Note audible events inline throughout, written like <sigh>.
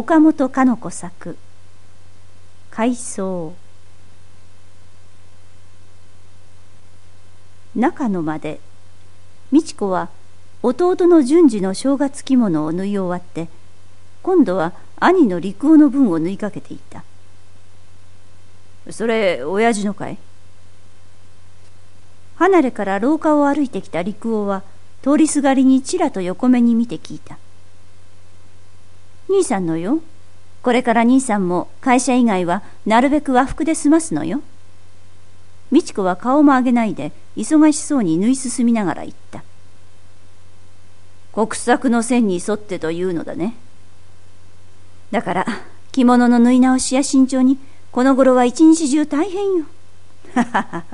岡本かの子作。海藻中野まで。美智子は弟の順次の正月着物を縫い終わって今度は兄の陸王の分を縫いかけていた。それ親父のかい？離れから廊下を歩いてきた陸王は通りすがりにちらと横目に見て聞いた。兄さんのよ。これから兄さんも会社以外はなるべく和服で済ますのよ。美智子は顔も上げないで忙しそうに縫い進みながら言った。国策の線に沿ってというのだね。だから着物の縫い直しや慎重にこの頃は一日中大変よ。ははは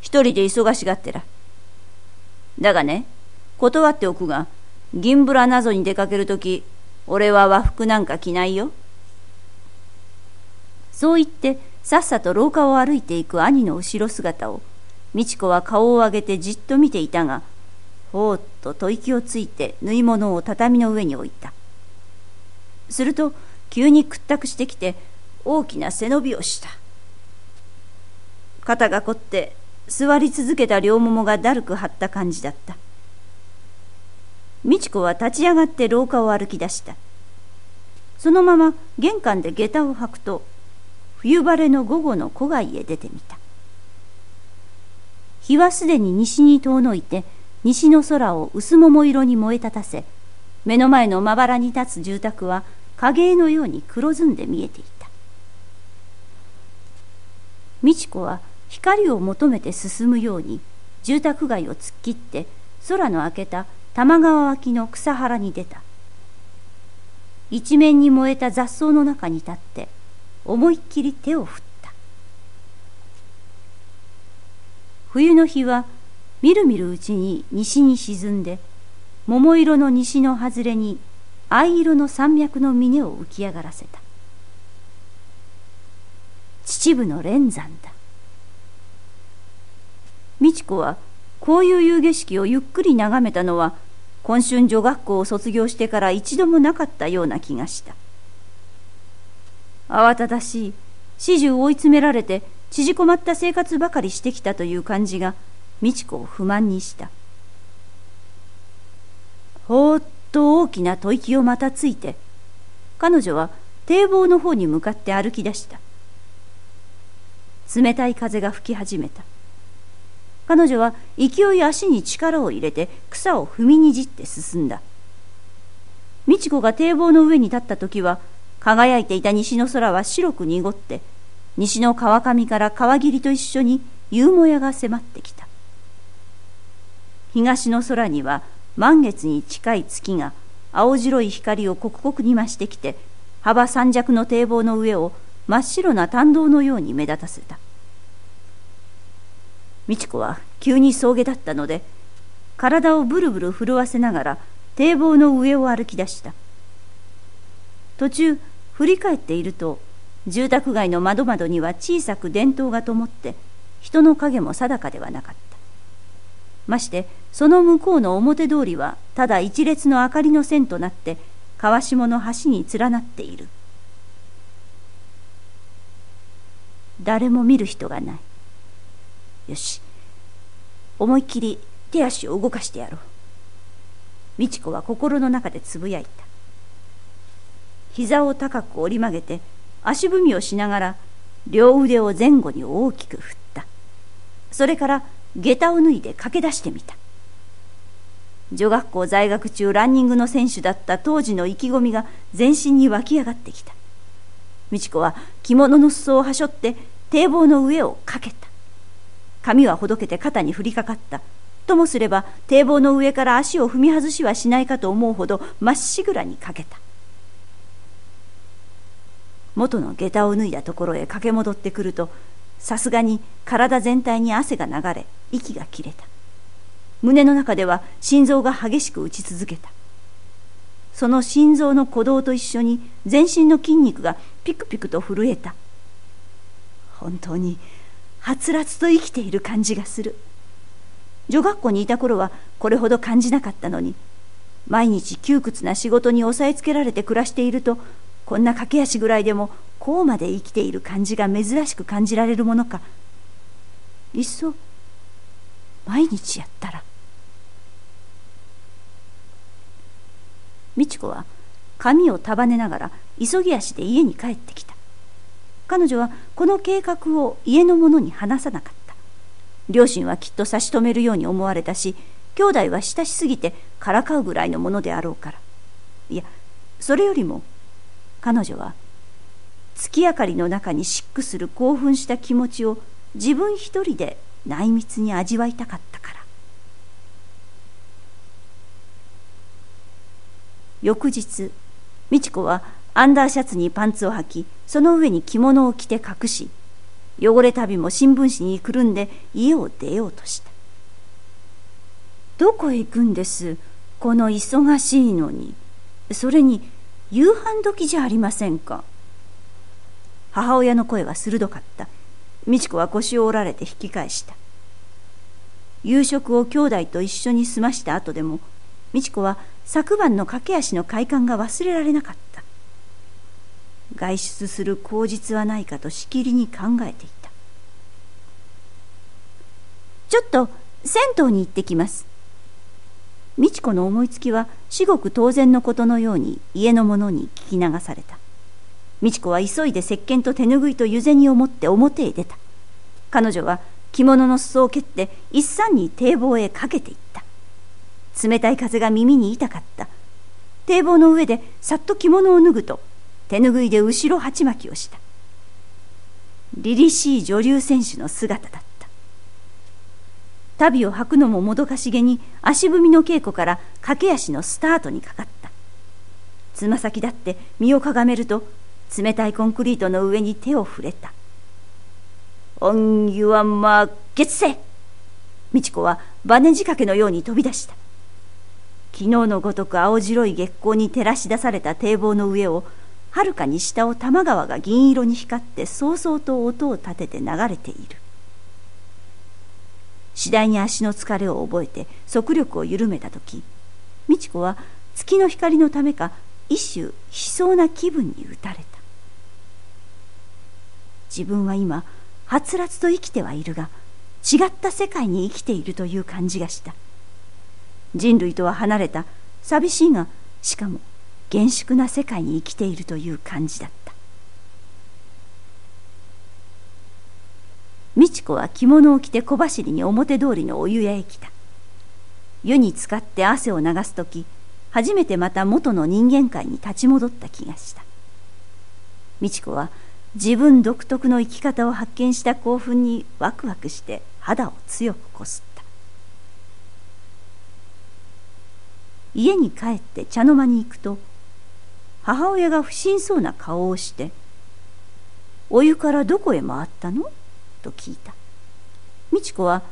一人で忙しがってら。だがね断っておくが銀ブラなぞに出かけるとき俺は和服なんか着ないよ。そう言ってさっさと廊下を歩いていく兄の後ろ姿を美智子は顔を上げてじっと見ていたがほーっと吐息をついて縫い物を畳の上に置いた。すると急に屈託してきて大きな背伸びをした。肩が凝って座り続けた両ももがだるく張った感じだった。美智子は立ち上がって廊下を歩き出した。そのまま玄関で下駄を履くと冬晴れの午後の戸外へ出てみた。日はすでに西に遠のいて西の空を薄桃色に燃え立たせ目の前のまばらに立つ住宅は影絵のように黒ずんで見えていた。美智子は光を求めて進むように住宅街を突っ切って空の明けた多摩川脇の草原に出た。一面に燃えた雑草の中に立って思いっきり手を振った。冬の日はみるみるうちに西に沈んで桃色の西の外れに藍色の山脈の峰を浮き上がらせた。秩父の連山だ。美智子はこういう夕景色をゆっくり眺めたのは今春女学校を卒業してから一度もなかったような気がした。慌ただしい始終追い詰められて縮こまった生活ばかりしてきたという感じが美智子を不満にした。ほーっと大きな吐息をまたついて彼女は堤防の方に向かって歩き出した。冷たい風が吹き始めた。彼女は勢い足に力を入れて草を踏みにじって進んだ。美智子が堤防の上に立った時は輝いていた西の空は白く濁って西の川上から川霧と一緒に夕もやが迫ってきた。東の空には満月に近い月が青白い光を刻々に増してきて幅三尺の堤防の上を真っ白な胆道のように目立たせた。美智子は急に送迎だったので体をブルブル震わせながら堤防の上を歩き出した。途中振り返っていると住宅街の窓窓には小さく電灯が灯って人の影も定かではなかった。ましてその向こうの表通りはただ一列の明かりの線となって川下の橋に連なっている。誰も見る人がない。よし。思いっきり手足を動かしてやろう。美智子は心の中でつぶやいた。膝を高く折り曲げて足踏みをしながら両腕を前後に大きく振った。それから下駄を脱いで駆け出してみた。女学校在学中ランニングの選手だった当時の意気込みが全身に湧き上がってきた。美智子は着物の裾をはしょって堤防の上をかけた。髪はほどけて肩に降りかかった。ともすれば堤防の上から足を踏み外しはしないかと思うほどまっしぐらにかけた。元の下駄を脱いだところへ駆け戻ってくるとさすがに体全体に汗が流れ息が切れた。胸の中では心臓が激しく打ち続けた。その心臓の鼓動と一緒に全身の筋肉がピクピクと震えた。本当にはつらつと生きている感じがする。女学校にいた頃はこれほど感じなかったのに毎日窮屈な仕事に押さえつけられて暮らしているとこんな駆け足ぐらいでもこうまで生きている感じが珍しく感じられるものか。いっそ毎日やったら。美智子は髪を束ねながら急ぎ足で家に帰ってきた。彼女はこの計画を家の者に話さなかった。両親はきっと差し止めるように思われたし兄弟は親しすぎてからかうぐらいのものであろうから。いやそれよりも彼女は月明かりの中にシックする興奮した気持ちを自分一人で内密に味わいたかったから。翌日美智子はアンダーシャツにパンツを履きその上に着物を着て隠し汚れ旅も新聞紙にくるんで家を出ようとした。どこへ行くんです？この忙しいのに。それに夕飯時じゃありませんか。母親の声は鋭かった。美智子は腰を折られて引き返した。夕食を兄弟と一緒に済ました後でも美智子は昨晩の駆け足の快感が忘れられなかった。外出する口実はないかとしきりに考えていた。ちょっと銭湯に行ってきます。美智子の思いつきは至極当然のことのように家の者に聞き流された。美智子は急いで石鹸と手ぬぐいと湯銭を持って表へ出た。彼女は着物の裾を蹴って一山に堤防へかけていった。冷たい風が耳に痛かった。堤防の上でさっと着物を脱ぐと手ぬぐいで後ろ鉢巻きをした。凛々しい女流選手の姿だった。足袋を履くのももどかしげに足踏みの稽古から駆け足のスタートにかかった。つま先だって身をかがめると冷たいコンクリートの上に手を触れた「 On your mark, get set!」美智子はバネ仕掛けのように飛び出した。昨日のごとく青白い月光に照らし出された堤防の上をはるかに下を多摩川が銀色に光ってそうそうと音を立てて流れている。次第に足の疲れを覚えて速力を緩めた時美智子は月の光のためか一種悲壮な気分に打たれた。自分は今はつらつと生きてはいるが違った世界に生きているという感じがした。人類とは離れた寂しいがしかも厳粛な世界に生きているという感じだった。美智子は着物を着て小走りに表通りのお湯屋へ来た。湯に浸かって汗を流す時初めてまた元の人間界に立ち戻った気がした。美智子は自分独特の生き方を発見した興奮にワクワクして肌を強くこすった。家に帰って茶の間に行くと母親が不審そうな顔をして「お湯からどこへ回ったの?」と聞いた。美智子は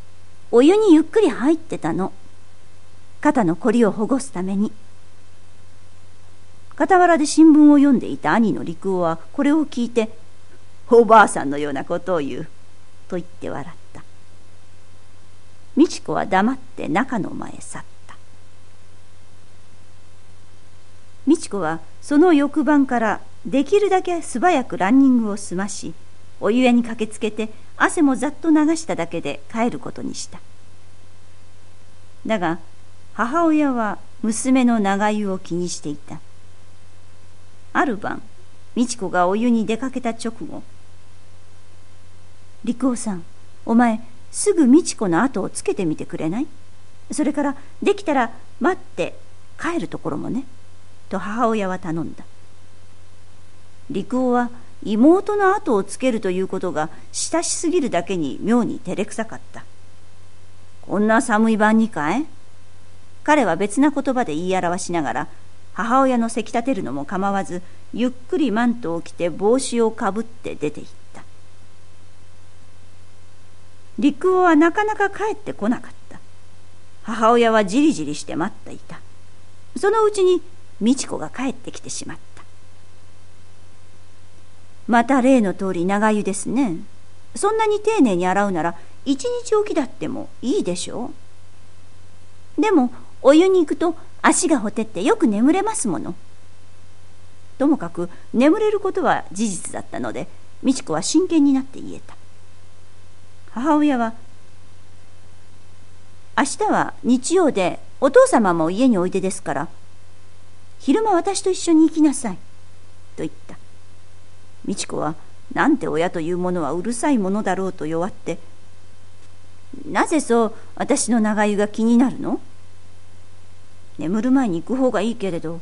「お湯にゆっくり入ってたの。肩のこりをほぐすために」傍らで新聞を読んでいた兄の陸王はこれを聞いて「おばあさんのようなことを言う」と言って笑った。美智子は黙って中の前へ去った。美智子はその翌晩からできるだけ素早くランニングを済ましお湯屋に駆けつけて汗もざっと流しただけで帰ることにした。だが母親は娘の長湯を気にしていた。ある晩美智子がお湯に出かけた直後陸王さんお前すぐ美智子の後をつけてみてくれないそれからできたら待って帰るところもねと母親は頼んだ。陸王は妹の後をつけるということが親しすぎるだけに妙に照れくさかった。こんな寒い晩にかい？彼は別な言葉で言い表しながら母親のせき立てるのも構わずゆっくりマントを着て帽子をかぶって出て行った。陸王はなかなか帰ってこなかった。母親はじりじりして待っていた。そのうちに美智子が帰ってきてしまった。また例の通り長湯ですね。そんなに丁寧に洗うなら一日おきだってもいいでしょう。でもお湯に行くと足がほてってよく眠れますもの。ともかく眠れることは事実だったので美智子は真剣になって言えた。母親は「明日は日曜でお父様も家においでですから昼間私と一緒に行きなさい」と言った。美智子はなんて親というものはうるさいものだろうと弱ってなぜそう私の長湯が気になるの？眠る前に行く方がいいけれど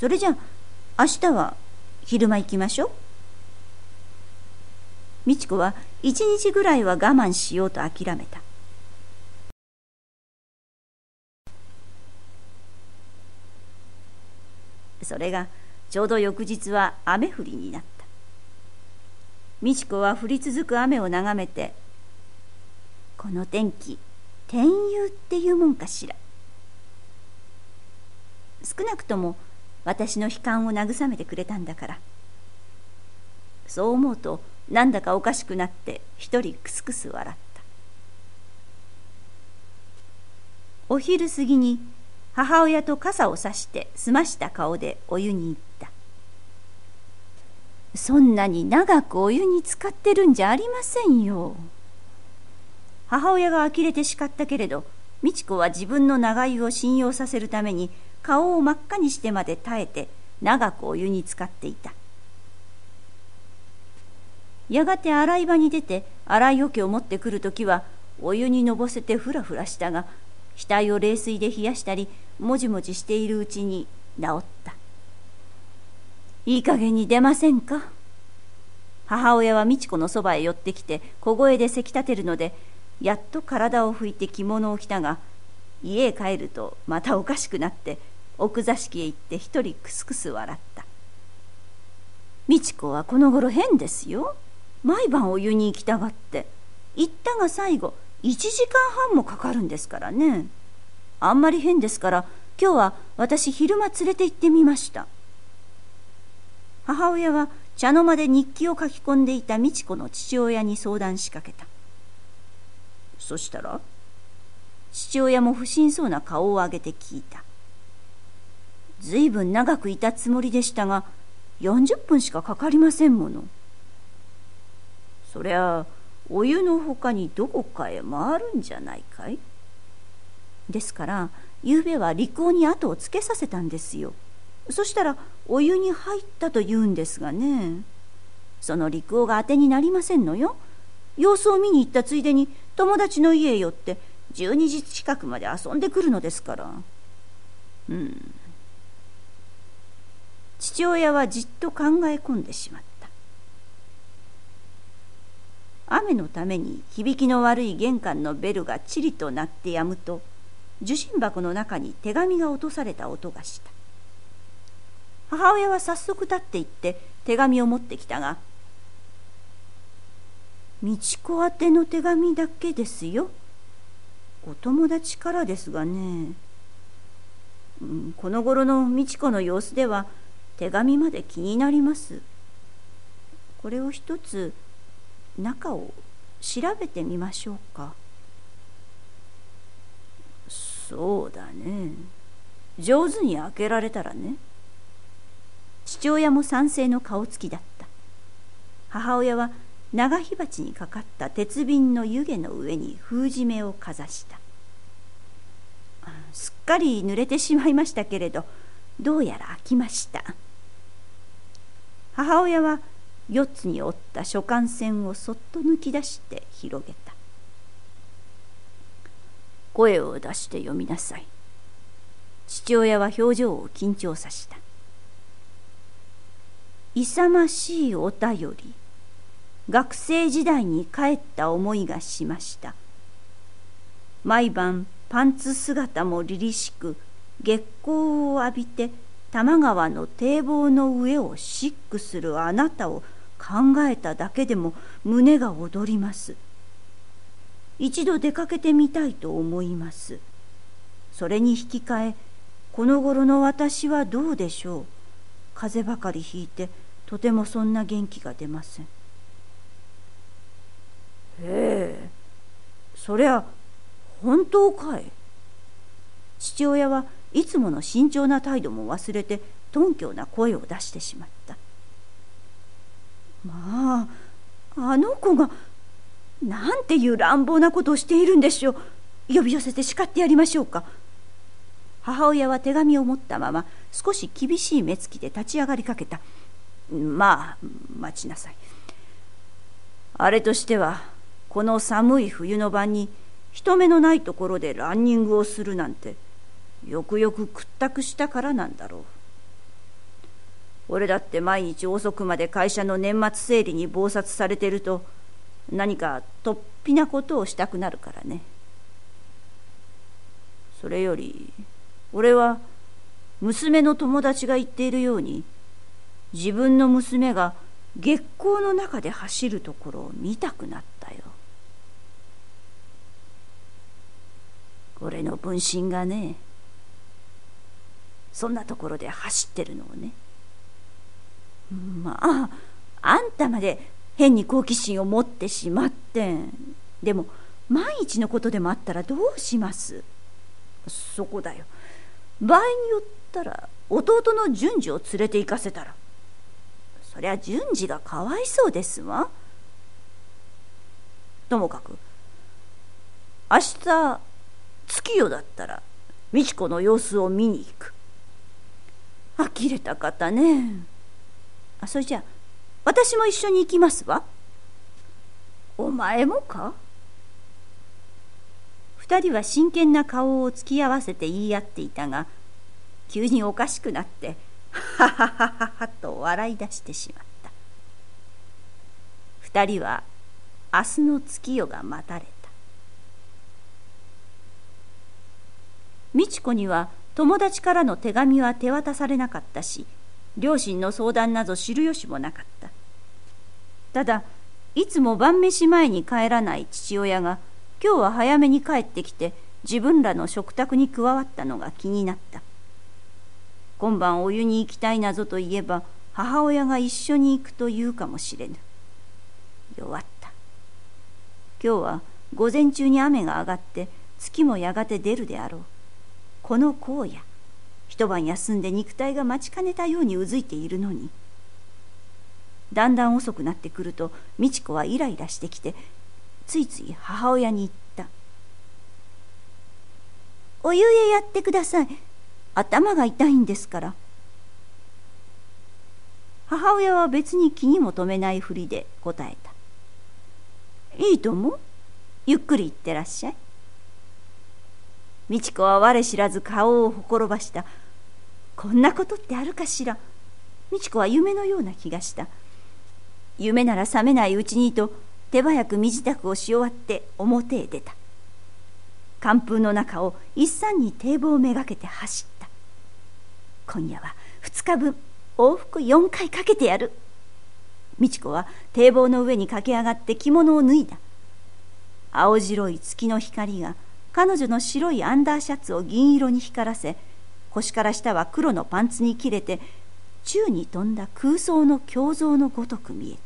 それじゃあ明日は昼間行きましょう？美智子は一日ぐらいは我慢しようと諦めた。それがちょうど翌日は雨降りになった。美智子は降り続く雨を眺めてこの天気天佑っていうもんかしら。少なくとも私の悲観を慰めてくれたんだから。そう思うとなんだかおかしくなって一人クスクス笑った。お昼過ぎに母親と傘をさして澄ました顔でお湯に行った。そんなに長くお湯に浸かってるんじゃありませんよ。母親が呆れて叱ったけれど美智子は自分の長湯を信用させるために顔を真っ赤にしてまで耐えて長くお湯に浸かっていた。やがて洗い場に出て洗い桶を持ってくる時はお湯にのぼせてふらふらしたが額を冷水で冷やしたりもじもじしているうちに治った。いい加減に出ませんか？母親は美智子のそばへ寄ってきて小声でせき立てるのでやっと体を拭いて着物を着たが家へ帰るとまたおかしくなって奥座敷へ行って一人クスクス笑った。美智子はこの頃変ですよ。毎晩お湯に行きたがって。行ったが最後1時間半もかかるんですからね。あんまり変ですから今日は私昼間連れて行ってみました。母親は茶の間で日記を書き込んでいた美智子の父親に相談しかけた。そしたら父親も不審そうな顔を上げて聞いた。ずいぶん長くいたつもりでしたが40分しかかかりませんもの。そりゃあお湯のほかにどこかへ回るんじゃないかい？ですからゆうべは陸王に後をつけさせたんですよ。そしたらお湯に入ったと言うんですがね。その陸王が当てになりませんのよ。様子を見に行ったついでに友達の家へ寄って12時近くまで遊んでくるのですから。うん。父親はじっと考え込んでしまった。雨のために響きの悪い玄関のベルがチリと鳴ってやむと受信箱の中に手紙が落とされた音がした。母親は早速立って行って手紙を持ってきたが「美智子宛ての手紙だけですよ。お友達からですがね、うん、この頃の美智子の様子では手紙まで気になります。これを一つ中を調べてみましょうか。そうだね。上手に開けられたらね。父親も賛成の顔つきだった。母親は長火鉢にかかった鉄瓶の湯気の上に封じ目をかざした。すっかり濡れてしまいましたけれどどうやら開きました。母親は四つに折った書簡線をそっと抜き出して広げた。声を出して読みなさい。父親は表情を緊張させた。勇ましいお便り。学生時代に帰った思いがしました。毎晩パンツ姿も凛々しく月光を浴びて多摩川の堤防の上をシックするあなたを考えただけでも胸が躍ります。一度出かけてみたいと思いますそれに引き換えこの頃の私はどうでしょう風邪ばかりひいてとてもそんな元気が出ません。へえ、そりゃ本当かい。父親はいつもの慎重な態度も忘れて頓強な声を出してしまったまああの子がなんていう乱暴なことをしているんでしょう。呼び寄せて叱ってやりましょうか。母親は手紙を持ったまま少し厳しい目つきで立ち上がりかけた。まあ待ちなさい。あれとしてはこの寒い冬の晩に人目のないところでランニングをするなんてよくよく屈託したからなんだろう。俺だって毎日遅くまで会社の年末整理に忙殺されてると何か突飛なことをしたくなるからね。それより俺は娘の友達が言っているように自分の娘が月光の中で走るところを見たくなったよ。俺の分身がねそんなところで走ってるのをね。まああんたまで変に好奇心を持ってしまってでも万一のことでもあったらどうします？そこだよ。場合によったら弟の順次を連れて行かせたら。そりゃ順次がかわいそうですわ。ともかく明日月夜だったら美智子の様子を見に行く。呆れた方ね。あそれじゃあ私も一緒に行きますわ。お前もか？二人は真剣な顔を突き合わせて言い合っていたが急におかしくなってはははははと笑い出してしまった。二人は明日の月夜が待たれた。美智子には友達からの手紙は手渡されなかったし両親の相談など知る由もなかった。ただいつも晩飯前に帰らない父親が今日は早めに帰ってきて自分らの食卓に加わったのが気になった。今晩お湯に行きたいなぞと言えば母親が一緒に行くと言うかもしれぬ。弱った。今日は午前中に雨が上がって月もやがて出るであろう。この荒野一晩休んで肉体が待ちかねたようにうずいているのにだんだん遅くなってくると美智子はイライラしてきてついつい母親に言った「お湯へやってください。頭が痛いんですから」母親は別に気にも留めないふりで答えた「いいともゆっくり行ってらっしゃい」美智子は我知らず顔をほころばしたこんなことってあるかしら？美智子は夢のような気がした。夢なら覚めないうちにと手早く身支度をし終わって表へ出た。寒風の中を一山に堤防をめがけて走った。今夜は2日分往復4回かけてやる。美智子は堤防の上に駆け上がって着物を脱いだ。青白い月の光が彼女の白いアンダーシャツを銀色に光らせ腰から下は黒のパンツに切れて宙に飛んだ空想の胸像のごとく見えた。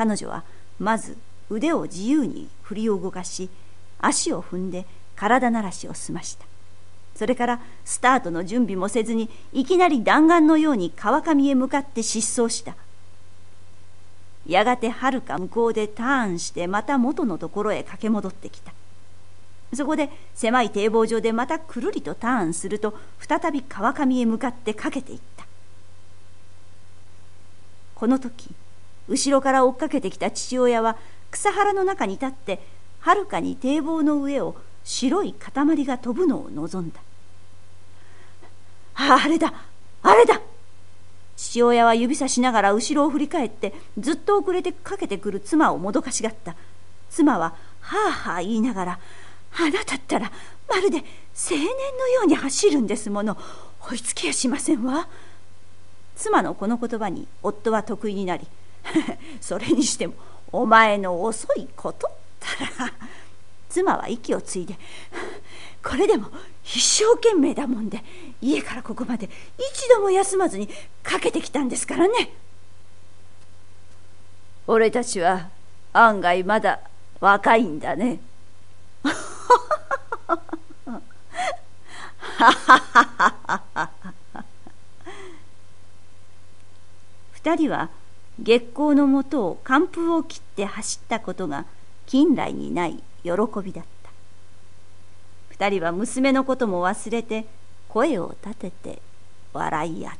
彼女はまず腕を自由に振りを動かし足を踏んで体ならしを済ました。それからスタートの準備もせずにいきなり弾丸のように川上へ向かって疾走した。やがてはるか向こうでターンしてまた元のところへ駆け戻ってきた。そこで狭い堤防上でまたくるりとターンすると再び川上へ向かってかけていった。この時後ろから追っかけてきた父親は草原の中に立ってはるかに堤防の上を白い塊が飛ぶのを望んだ。あれだあれだ。父親は指さしながら後ろを振り返ってずっと遅れてかけてくる妻をもどかしがった。妻ははあはあ言いながらあなたったらまるで青年のように走るんですもの。追いつきやしませんわ。妻のこの言葉に夫は得意になり <laughs> それにしてもお前の遅いこと？ったら <laughs> 妻は息をついで <laughs> これでも一生懸命だもんで家からここまで一度も休まずにかけてきたんですからね。俺たちは案外まだ若いんだね。二人は月光のもとを寒風を切って走ったことが近来にない喜びだった。二人は娘のことも忘れて声を立てて笑い合った。